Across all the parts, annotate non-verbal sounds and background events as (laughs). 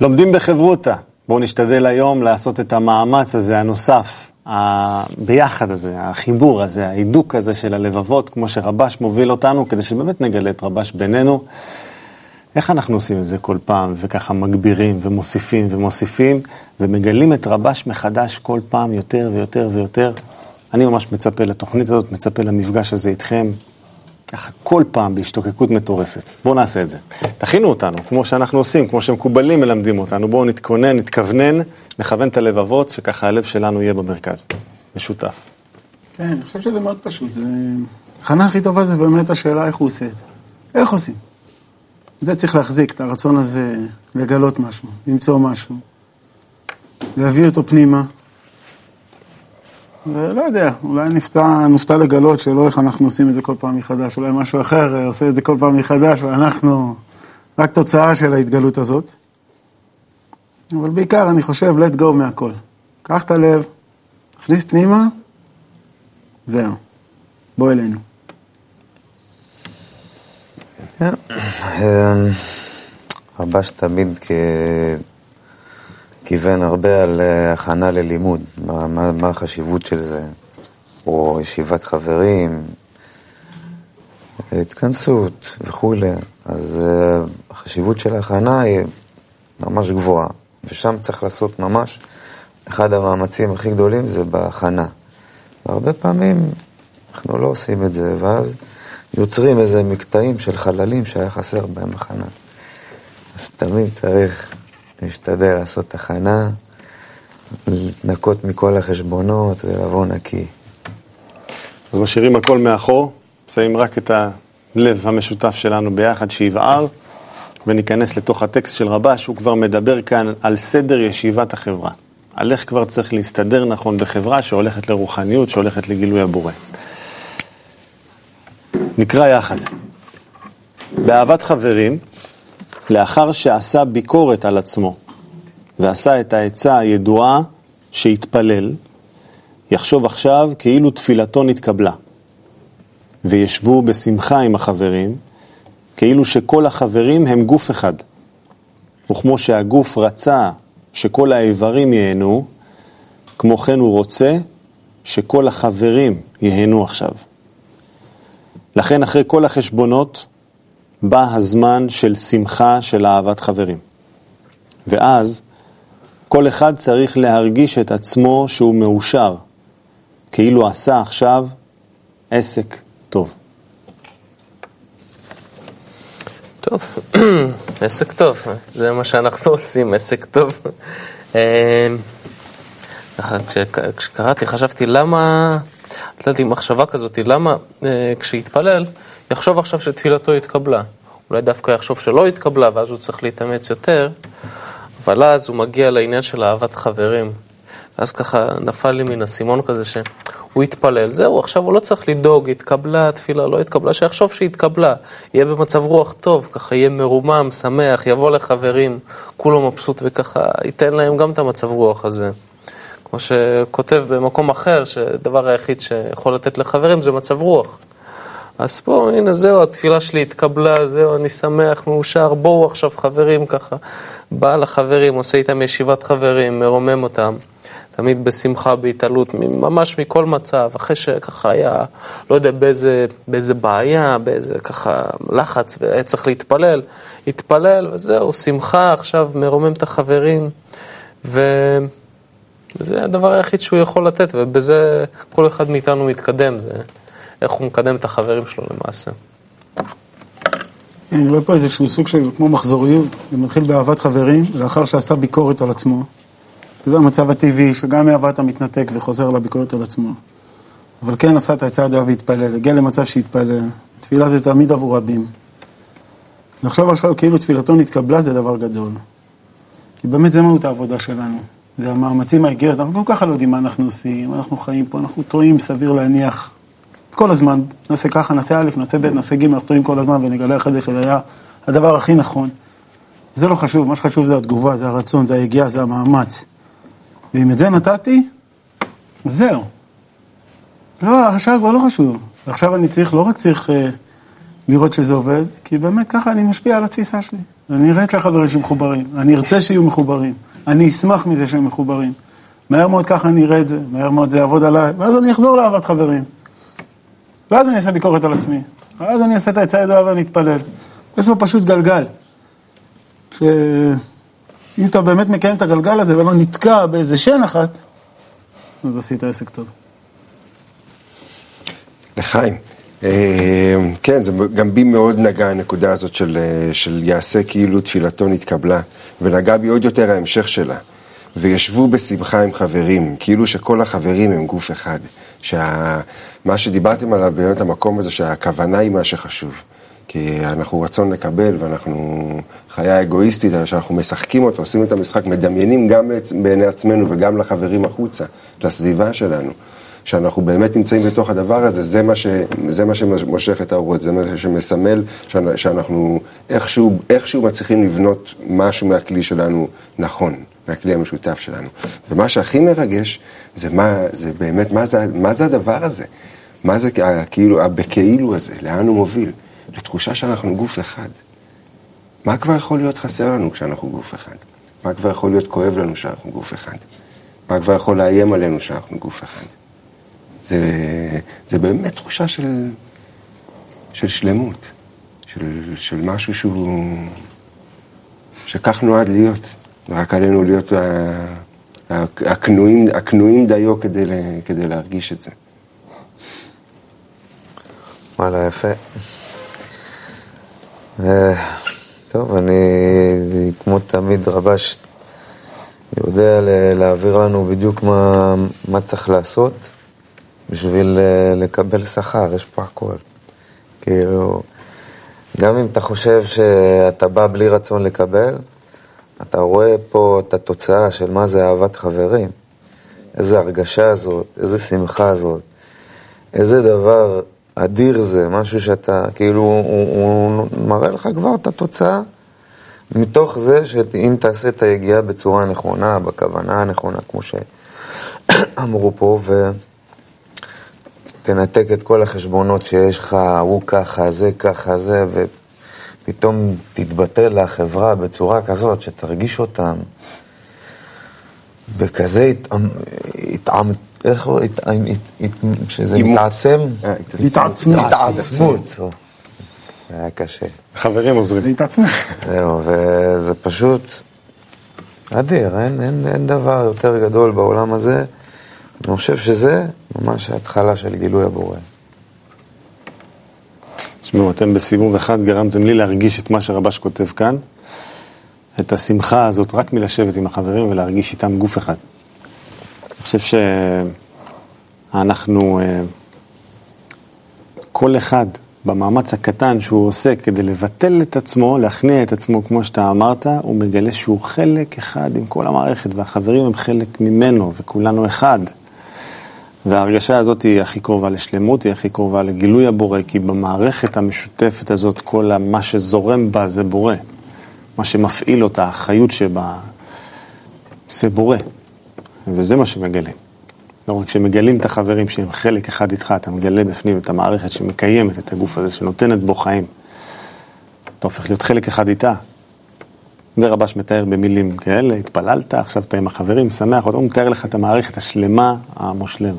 לומדים בחברותא. בואו נשתדל היום לעשות את המאמץ הזה, הנוסף, הביחד הזה, החיבור הזה, ההידוק הזה של הלבבות, כמו שרבש מוביל אותנו, כדי שבאמת נגלה את רבש בינינו. איך אנחנו עושים את זה כל פעם, וככה מגבירים ומוסיפים ומוסיפים, ומגלים את רבש מחדש כל פעם יותר ויותר ויותר? אני ממש מצפה לתוכנית הזאת, מצפה למפגש הזה איתכם, ככה כל פעם בהשתוקקות מטורפת. בואו נעשה את זה. תכינו אותנו, כמו שאנחנו עושים, כמו שמקובלים מלמדים אותנו. בואו נתכונן, נתכוונן, נכוון את הלבבות, שככה הלב שלנו יהיה במרכז. משותף. כן, אני חושב שזה מאוד פשוט. זה... הכנה הכי טובה זה באמת השאלה איך הוא עושה את זה. איך עושים? זה צריך להחזיק, את הרצון הזה לגלות משהו, למצוא משהו, להביא אותו פנימה. ולא יודע, אולי נפתע, נופתע לגלות שלא איך אנחנו עושים את זה כל פעם מחדש, אולי משהו אחר עושה את זה כל פעם מחדש, ואנחנו רק תוצאה של ההתגלות הזאת. אבל בעיקר אני חושב, let go מהכל. קח את הלב, תכניס פנימה, זהו, בוא אלינו. כן, אמ, רבש תמיד כיוון הרבה על אה, הכנה ללימוד, מה, מה, מה החשיבות של זה, או ישיבת חברים, התכנסות וכולי, אז אה, החשיבות של ההכנה היא ממש גבוהה, ושם צריך לעשות ממש, אחד המאמצים הכי גדולים זה בהכנה. והרבה פעמים אנחנו לא עושים את זה, ואז יוצרים איזה מקטעים של חללים שהיה חסר בהם הכנה. אז תמיד צריך להשתדל לעשות הכנה, להתנקות מכל החשבונות ולבוא נקי. אז משאירים הכל מאחור, שמים רק את הלב המשותף שלנו ביחד שיבער, וניכנס לתוך הטקסט של רבש, הוא כבר מדבר כאן על סדר ישיבת החברה. על איך כבר צריך להסתדר נכון בחברה שהולכת לרוחניות, שהולכת לגילוי הבורא. נקרא יחד. באהבת חברים, לאחר שעשה ביקורת על עצמו ועשה את העצה הידועה שהתפלל, יחשוב עכשיו כאילו תפילתו נתקבלה. וישבו בשמחה עם החברים, כאילו שכל החברים הם גוף אחד. וכמו שהגוף רצה שכל האיברים ייהנו, כמו כן הוא רוצה שכל החברים ייהנו עכשיו. לכן אחרי כל החשבונות בא הזמן של שמחה של אהבת חברים. ואז כל אחד צריך להרגיש את עצמו שהוא מאושר, כאילו עשה עכשיו עסק טוב. טוב, (clears throat) עסק טוב, זה מה שאנחנו (laughs) עושים, עסק טוב. אה, כשקראתי חשבתי למה, לא יודעת, מחשבה כזאת, למה אה, כשיתפלל יחשוב עכשיו שתפילתו התקבלה. אולי דווקא יחשוב שלא התקבלה ואז הוא צריך להתאמץ יותר, אבל אז הוא מגיע לעניין של אהבת חברים. ואז ככה נפל לי מן הסימון כזה שהוא התפלל, זהו, עכשיו הוא לא צריך לדאוג, התקבלה התפילה, לא התקבלה, שיחשוב שהתקבלה, יהיה במצב רוח טוב, ככה יהיה מרומם, שמח, יבוא לחברים, כולו מבסוט וככה ייתן להם גם את המצב רוח הזה. כמו שכותב במקום אחר, שדבר היחיד שיכול לתת לחברים זה מצב רוח. אז פה, הנה, זהו, התפילה שלי התקבלה, זהו, אני שמח, מאושר, בואו עכשיו חברים ככה. בא לחברים, עושה איתם ישיבת חברים, מרומם אותם. תמיד בשמחה, בהתעלות, ממש מכל מצב, אחרי שככה היה, לא יודע באיזה, באיזה בעיה, באיזה ככה לחץ, והיה צריך להתפלל, התפלל, וזהו, שמחה, עכשיו מרומם את החברים. וזה הדבר היחיד שהוא יכול לתת, ובזה כל אחד מאיתנו מתקדם. זה... איך הוא מקדם את החברים שלו למעשה. אני רואה פה איזשהו סוג של כמו מחזוריות, זה מתחיל באהבת חברים, לאחר שעשה ביקורת על עצמו. זה המצב הטבעי, שגם מאהבה אתה מתנתק וחוזר לביקורת על עצמו. אבל כן עשה את העצה הדעה והתפלל, הגיע למצב שהתפלל, תפילה זה תמיד עבור רבים. לחשוב עכשיו כאילו תפילתו נתקבלה זה דבר גדול. כי באמת זה מהות העבודה שלנו. זה המאמצים האיגרת, אנחנו גם ככה לא יודעים מה אנחנו עושים, אנחנו חיים פה, אנחנו טועים, סביר להניח, כל הזמן, נעשה ככה, נעשה א', נעשה ב', נעשה ג', אנחנו טועים כל הזמן ונגלה אחרי זה שזה היה הדבר הכי נכון. זה לא חשוב, מה שחשוב זה התגובה, זה הרצון, זה היגיעה, זה המאמץ. ואם את זה נתתי, זהו. לא, השאר כבר לא חשוב. עכשיו אני צריך, לא רק צריך uh, לראות שזה עובד, כי באמת ככה אני משפיע על התפיסה שלי. אני אראה את החברים שמחוברים, אני ארצה שיהיו מחוברים, אני אשמח מזה שהם מחוברים. מהר מאוד ככה אני אראה את זה, מהר מאוד זה יעבוד עליי, ואז אני אחזור לאהבת חברים. ואז אני אעשה ביקורת על עצמי, ואז אני אעשה את העצה ידועה ואני אתפלל. יש פה פשוט גלגל. שאם אתה באמת מקיים את הגלגל הזה ולא נתקע באיזה שן אחת, אז עשית עסק טוב. לחיים. אה, כן, זה גם בי מאוד נגע הנקודה הזאת של, אה, של יעשה כאילו תפילתו נתקבלה, ונגע בי עוד יותר ההמשך שלה. וישבו בשמחה עם חברים, כאילו שכל החברים הם גוף אחד. שמה שדיברתם עליו, באמת המקום הזה שהכוונה היא מה שחשוב. כי אנחנו רצון לקבל ואנחנו חיה אגואיסטית, שאנחנו משחקים אותו, עושים את המשחק, מדמיינים גם בעיני עצמנו וגם לחברים החוצה, לסביבה שלנו. שאנחנו באמת נמצאים בתוך הדבר הזה, זה מה, ש, זה מה שמושך את האורות, זה מה שמסמל שאנחנו איכשהו, איכשהו מצליחים לבנות משהו מהכלי שלנו נכון, מהכלי המשותף שלנו. ומה שהכי מרגש, זה, מה, זה באמת, מה זה, מה זה הדבר הזה? מה זה כאילו, הבכאילו הזה, לאן הוא מוביל? לתחושה שאנחנו גוף אחד. מה כבר יכול להיות חסר לנו כשאנחנו גוף אחד? מה כבר יכול להיות כואב לנו כשאנחנו גוף אחד? מה כבר יכול לאיים עלינו כשאנחנו גוף אחד? זה, זה באמת תחושה של, של שלמות, של, של משהו שהוא... שכך נועד להיות, ורק עלינו להיות הכנועים, הכנועים דיו כדי, כדי להרגיש את זה. וואלה, יפה. אה, טוב, אני כמו תמיד רבש יודע להעביר לנו בדיוק מה, מה צריך לעשות בשביל אה, לקבל שכר, יש פה הכל. כאילו, גם אם אתה חושב שאתה בא בלי רצון לקבל, אתה רואה פה את התוצאה של מה זה אהבת חברים. איזה הרגשה זאת, איזה שמחה זאת, איזה דבר אדיר זה, משהו שאתה, כאילו, הוא, הוא מראה לך כבר את התוצאה מתוך זה שאם תעשה את היגיעה בצורה נכונה, בכוונה הנכונה, כמו שאמרו פה, ותנתק את כל החשבונות שיש לך, הוא ככה, זה ככה, זה, ופתאום תתבטל לחברה בצורה כזאת שתרגיש אותם בכזה התעמת... איך הוא, שזה מתעצם? אה, התעצמות. התעצמות. היה קשה. חברים עוזרים. התעצמות. זהו, וזה פשוט אדיר, אין, אין, אין דבר יותר גדול בעולם הזה. אני חושב שזה ממש ההתחלה של גילוי הבורא. תשמעו, אתם בסיבוב אחד גרמתם לי להרגיש את מה שרבש כותב כאן, את השמחה הזאת רק מלשבת עם החברים ולהרגיש איתם גוף אחד. אני חושב שאנחנו, אה, כל אחד במאמץ הקטן שהוא עושה כדי לבטל את עצמו, להכניע את עצמו, כמו שאתה אמרת, הוא מגלה שהוא חלק אחד עם כל המערכת, והחברים הם חלק ממנו, וכולנו אחד. וההרגשה הזאת היא הכי קרובה לשלמות, היא הכי קרובה לגילוי הבורא, כי במערכת המשותפת הזאת, כל מה שזורם בה זה בורא. מה שמפעיל אותה, החיות שבה, זה בורא. וזה מה שמגלים. לא רק שמגלים את החברים שהם חלק אחד איתך, אתה מגלה בפנים את המערכת שמקיימת את הגוף הזה, שנותנת בו חיים. אתה הופך להיות חלק אחד איתה. ורבש מתאר במילים כאלה, התפללת, עכשיו אתה עם החברים, שמח, הוא מתאר לך את המערכת השלמה, המושלמת.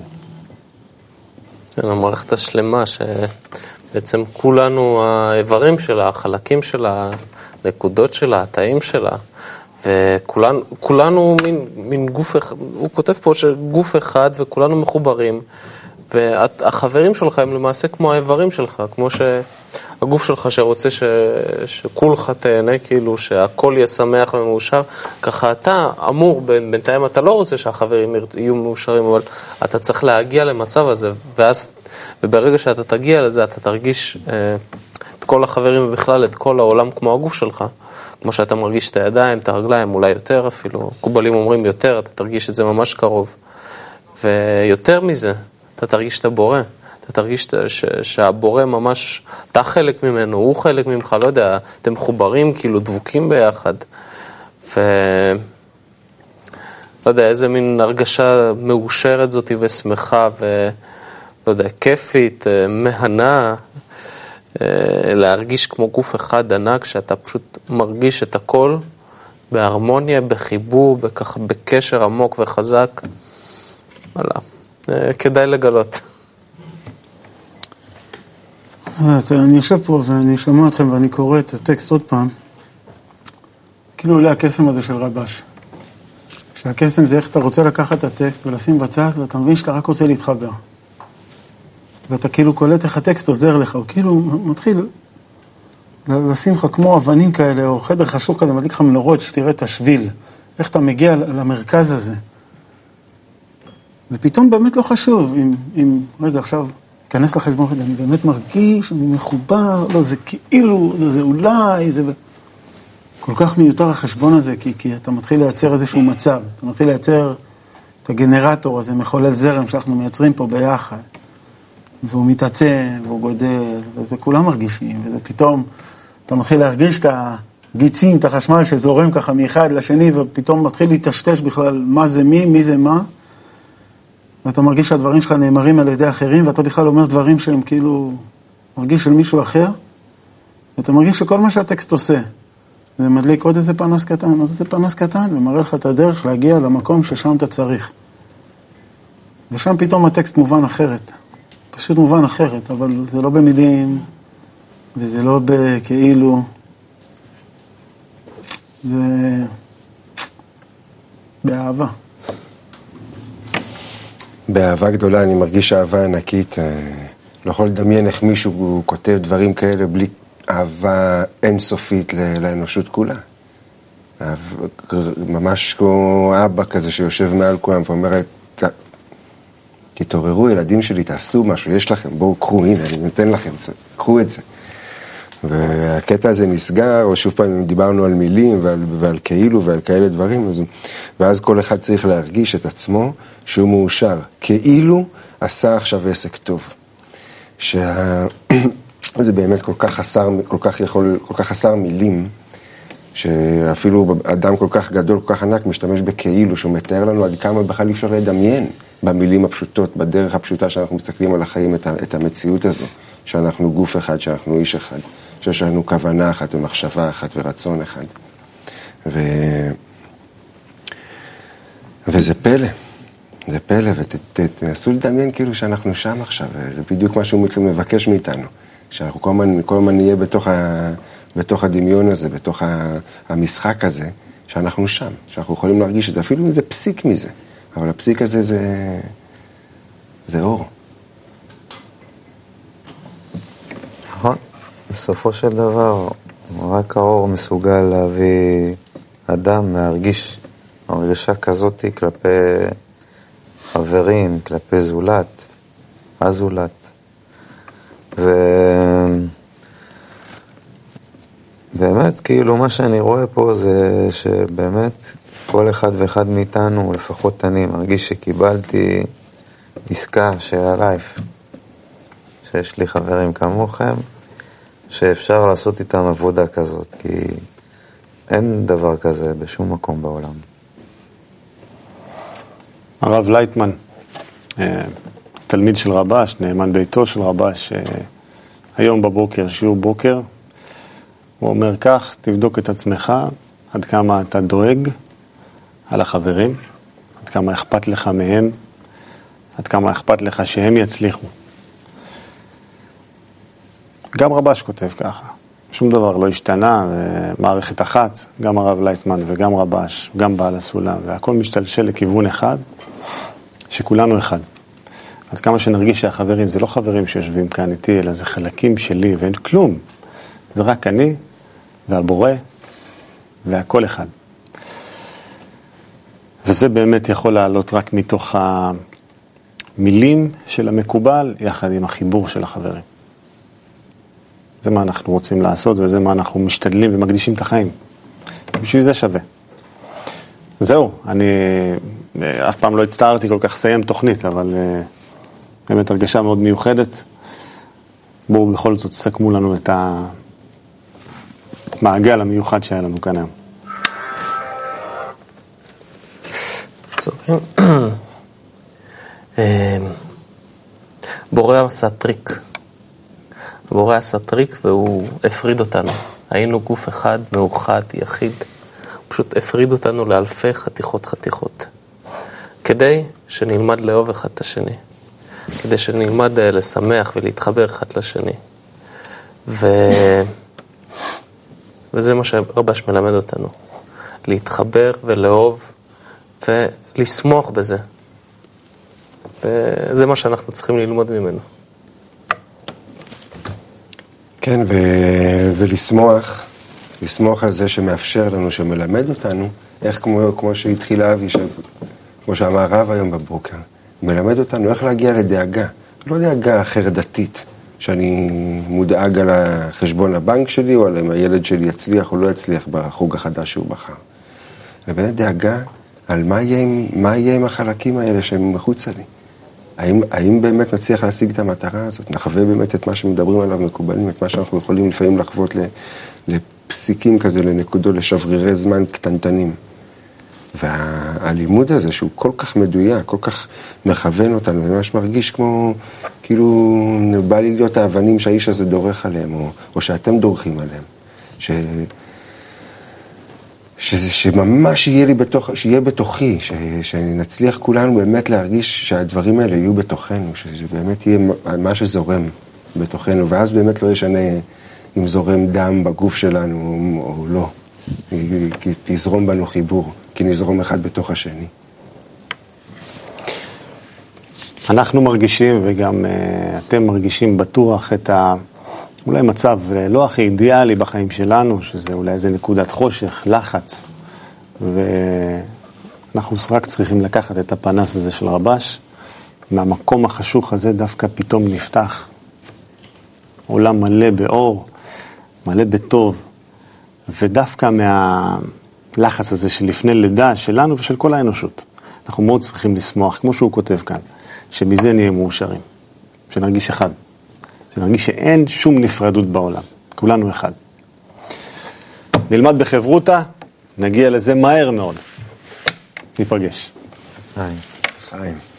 כן, המערכת השלמה, שבעצם כולנו האיברים שלה, החלקים שלה, הנקודות שלה, התאים שלה, וכולנו מין, מין גוף אחד, הוא כותב פה שגוף אחד וכולנו מחוברים, והחברים שלך הם למעשה כמו האיברים שלך, כמו שהגוף שלך שרוצה ש, שכולך תהנה, כאילו שהכל יהיה שמח ומאושר, ככה אתה אמור, בינתיים אתה לא רוצה שהחברים יהיו מאושרים, אבל אתה צריך להגיע למצב הזה, ואז, וברגע שאתה תגיע לזה, אתה תרגיש אה, את כל החברים ובכלל את כל העולם כמו הגוף שלך. כמו שאתה מרגיש את הידיים, את הרגליים, אולי יותר אפילו, קובלים אומרים יותר, אתה תרגיש את זה ממש קרוב. ויותר מזה, אתה תרגיש את הבורא, אתה תרגיש ש, שהבורא ממש, אתה חלק ממנו, הוא חלק ממך, לא יודע, אתם מחוברים, כאילו דבוקים ביחד. ו... לא יודע, איזה מין הרגשה מאושרת זאתי ושמחה ולא יודע, כיפית, מהנה, אה, להרגיש כמו גוף אחד ענק, שאתה פשוט מרגיש את הכל בהרמוניה, בחיבור, בככה, בקשר עמוק וחזק. וואלה, אה, כדאי לגלות. אז אני יושב פה ואני שומע אתכם ואני קורא את הטקסט עוד פעם. כאילו עולה הקסם הזה של רבש. שהקסם זה איך אתה רוצה לקחת את הטקסט ולשים בצד, ואתה מבין שאתה רק רוצה להתחבר. ואתה כאילו קולט איך הטקסט עוזר לך, הוא כאילו מתחיל לשים לך כמו אבנים כאלה, או חדר חשוך כזה, מדליק לך מנורות, שתראה את השביל, איך אתה מגיע למרכז הזה. ופתאום באמת לא חשוב אם, אם רגע, עכשיו, אכנס לחשבון, אני באמת מרגיש, אני מחובר, לא, זה כאילו, זה, זה אולי, זה... כל כך מיותר החשבון הזה, כי, כי אתה מתחיל לייצר איזשהו מצב, אתה מתחיל לייצר את הגנרטור הזה, מחולל זרם שאנחנו מייצרים פה ביחד. והוא מתעצם, והוא גודל, וזה כולם מרגישים, וזה פתאום, אתה מתחיל להרגיש את הגיצים, את החשמל שזורם ככה מאחד לשני, ופתאום מתחיל להיטשטש בכלל מה זה מי, מי זה מה, ואתה מרגיש שהדברים שלך נאמרים על ידי אחרים, ואתה בכלל אומר דברים שהם כאילו, מרגיש של מישהו אחר, ואתה מרגיש שכל מה שהטקסט עושה, זה מדליק עוד איזה פנס קטן, עוד איזה פנס קטן, ומראה לך את הדרך להגיע למקום ששם אתה צריך. ושם פתאום הטקסט מובן אחרת. פשוט מובן אחרת, אבל זה לא במילים, וזה לא בכאילו. זה באהבה. באהבה גדולה, אני מרגיש אהבה ענקית. אה, לא יכול לדמיין איך מישהו כותב דברים כאלה בלי אהבה אינסופית לאנושות כולה. ממש כמו אבא כזה שיושב מעל כולם ואומר, תתעוררו, ילדים שלי, תעשו משהו, יש לכם, בואו, קחו, הנה, אני נותן לכם, קחו את זה. והקטע הזה נסגר, או שוב פעם דיברנו על מילים ועל, ועל כאילו ועל כאלה דברים, אז, ואז כל אחד צריך להרגיש את עצמו שהוא מאושר, כאילו עשה עכשיו עסק טוב. שה... (clears throat) באמת כל כך חסר, כל כך יכול, כל כך חסר מילים, שאפילו אדם כל כך גדול, כל כך ענק, משתמש בכאילו, שהוא מתאר לנו עד כמה בכלל אי אפשר לדמיין במילים הפשוטות, בדרך הפשוטה שאנחנו מסתכלים על החיים, את המציאות הזו, שאנחנו גוף אחד, שאנחנו איש אחד, שיש לנו כוונה אחת ומחשבה אחת ורצון אחד. ו... וזה פלא, זה פלא, ותנסו לדמיין כאילו שאנחנו שם עכשיו, זה בדיוק מה שהוא מבקש מאיתנו. שאנחנו כל הזמן, כל הזמן נהיה בתוך, ה, בתוך הדמיון הזה, בתוך ה, המשחק הזה, שאנחנו שם, שאנחנו יכולים להרגיש את זה, אפילו אם זה פסיק מזה, אבל הפסיק הזה זה, זה אור. נכון, בסופו של דבר, רק האור מסוגל להביא אדם להרגיש הרגשה כזאת כלפי חברים, כלפי זולת, הזולת. ובאמת, כאילו, מה שאני רואה פה זה שבאמת כל אחד ואחד מאיתנו, לפחות אני, מרגיש שקיבלתי עסקה של הלייף, שיש לי חברים כמוכם, שאפשר לעשות איתם עבודה כזאת, כי אין דבר כזה בשום מקום בעולם. הרב לייטמן, אה, תלמיד של רבש, נאמן ביתו של רבש, אה, היום בבוקר, שיעור בוקר, הוא אומר כך, תבדוק את עצמך, עד כמה אתה דואג על החברים, עד כמה אכפת לך מהם, עד כמה אכפת לך שהם יצליחו. גם רבש כותב ככה, שום דבר לא השתנה, מערכת אחת, גם הרב לייטמן וגם רבש, גם בעל הסולם, והכל משתלשל לכיוון אחד, שכולנו אחד. עד כמה שנרגיש שהחברים זה לא חברים שיושבים כאן איתי, אלא זה חלקים שלי ואין כלום. זה רק אני והבורא והכל אחד. וזה באמת יכול לעלות רק מתוך המילים של המקובל, יחד עם החיבור של החברים. זה מה אנחנו רוצים לעשות וזה מה אנחנו משתדלים ומקדישים את החיים. בשביל זה שווה. זהו, אני אף פעם לא הצטערתי כל כך לסיים תוכנית, אבל... אה, באמת הרגשה מאוד מיוחדת. בואו בכל זאת תסכמו לנו את המעגל המיוחד שהיה לנו כאן היום. (clears throat) אמ, בורא עשה טריק. הבורא עשה טריק והוא הפריד אותנו. היינו גוף אחד, מאוחד, יחיד. הוא פשוט הפריד אותנו לאלפי חתיכות חתיכות. כדי שנלמד לאהוב אחד את השני. כדי שנלמד אה, לשמח ולהתחבר אחד לשני. ו... וזה מה שרבש מלמד אותנו. להתחבר ולאהוב ולשמוח בזה. וזה מה שאנחנו צריכים ללמוד ממנו. כן, ו... ולשמוח, לשמוח על זה שמאפשר לנו, שמלמד אותנו, איך כמו, כמו שהתחיל אבי, ש... כמו שאמר הרב היום בבוקר, מלמד אותנו איך להגיע לדאגה, לא דאגה חרדתית, שאני מודאג על החשבון הבנק שלי, או על אם הילד שלי יצליח או לא יצליח בחוג החדש שהוא בחר. אלא באמת דאגה על מה יהיה, עם, מה יהיה עם החלקים האלה שהם מחוצה לי. האם, האם באמת נצליח להשיג את המטרה הזאת? נחווה באמת את מה שמדברים עליו מקובלים, את מה שאנחנו יכולים לפעמים לחוות לפסיקים כזה, לנקודות, לשברירי זמן קטנטנים. והלימוד הזה, שהוא כל כך מדויק, כל כך מכוון אותנו, אני ממש מרגיש כמו, כאילו, בא לי להיות האבנים שהאיש הזה דורך עליהם, או, או שאתם דורכים עליהם. ש... שזה, שממש יהיה לי בתוך, שיהיה בתוכי, ש, שנצליח כולנו באמת להרגיש שהדברים האלה יהיו בתוכנו, שזה באמת יהיה מה שזורם בתוכנו, ואז באמת לא ישנה אם זורם דם בגוף שלנו או לא, כי תזרום בנו חיבור, כי נזרום אחד בתוך השני. אנחנו מרגישים, וגם uh, אתם מרגישים בטוח את ה... אולי מצב uh, לא הכי אידיאלי בחיים שלנו, שזה אולי איזה נקודת חושך, לחץ, ואנחנו רק צריכים לקחת את הפנס הזה של רבש, מהמקום החשוך הזה דווקא פתאום נפתח עולם מלא באור, מלא בטוב, ודווקא מהלחץ הזה של לפני לידה שלנו ושל כל האנושות. אנחנו מאוד צריכים לשמוח, כמו שהוא כותב כאן, שמזה נהיה מאושרים, שנרגיש אחד, שנרגיש שאין שום נפרדות בעולם, כולנו אחד. נלמד בחברותה, נגיע לזה מהר מאוד. ניפגש. היי. חיים.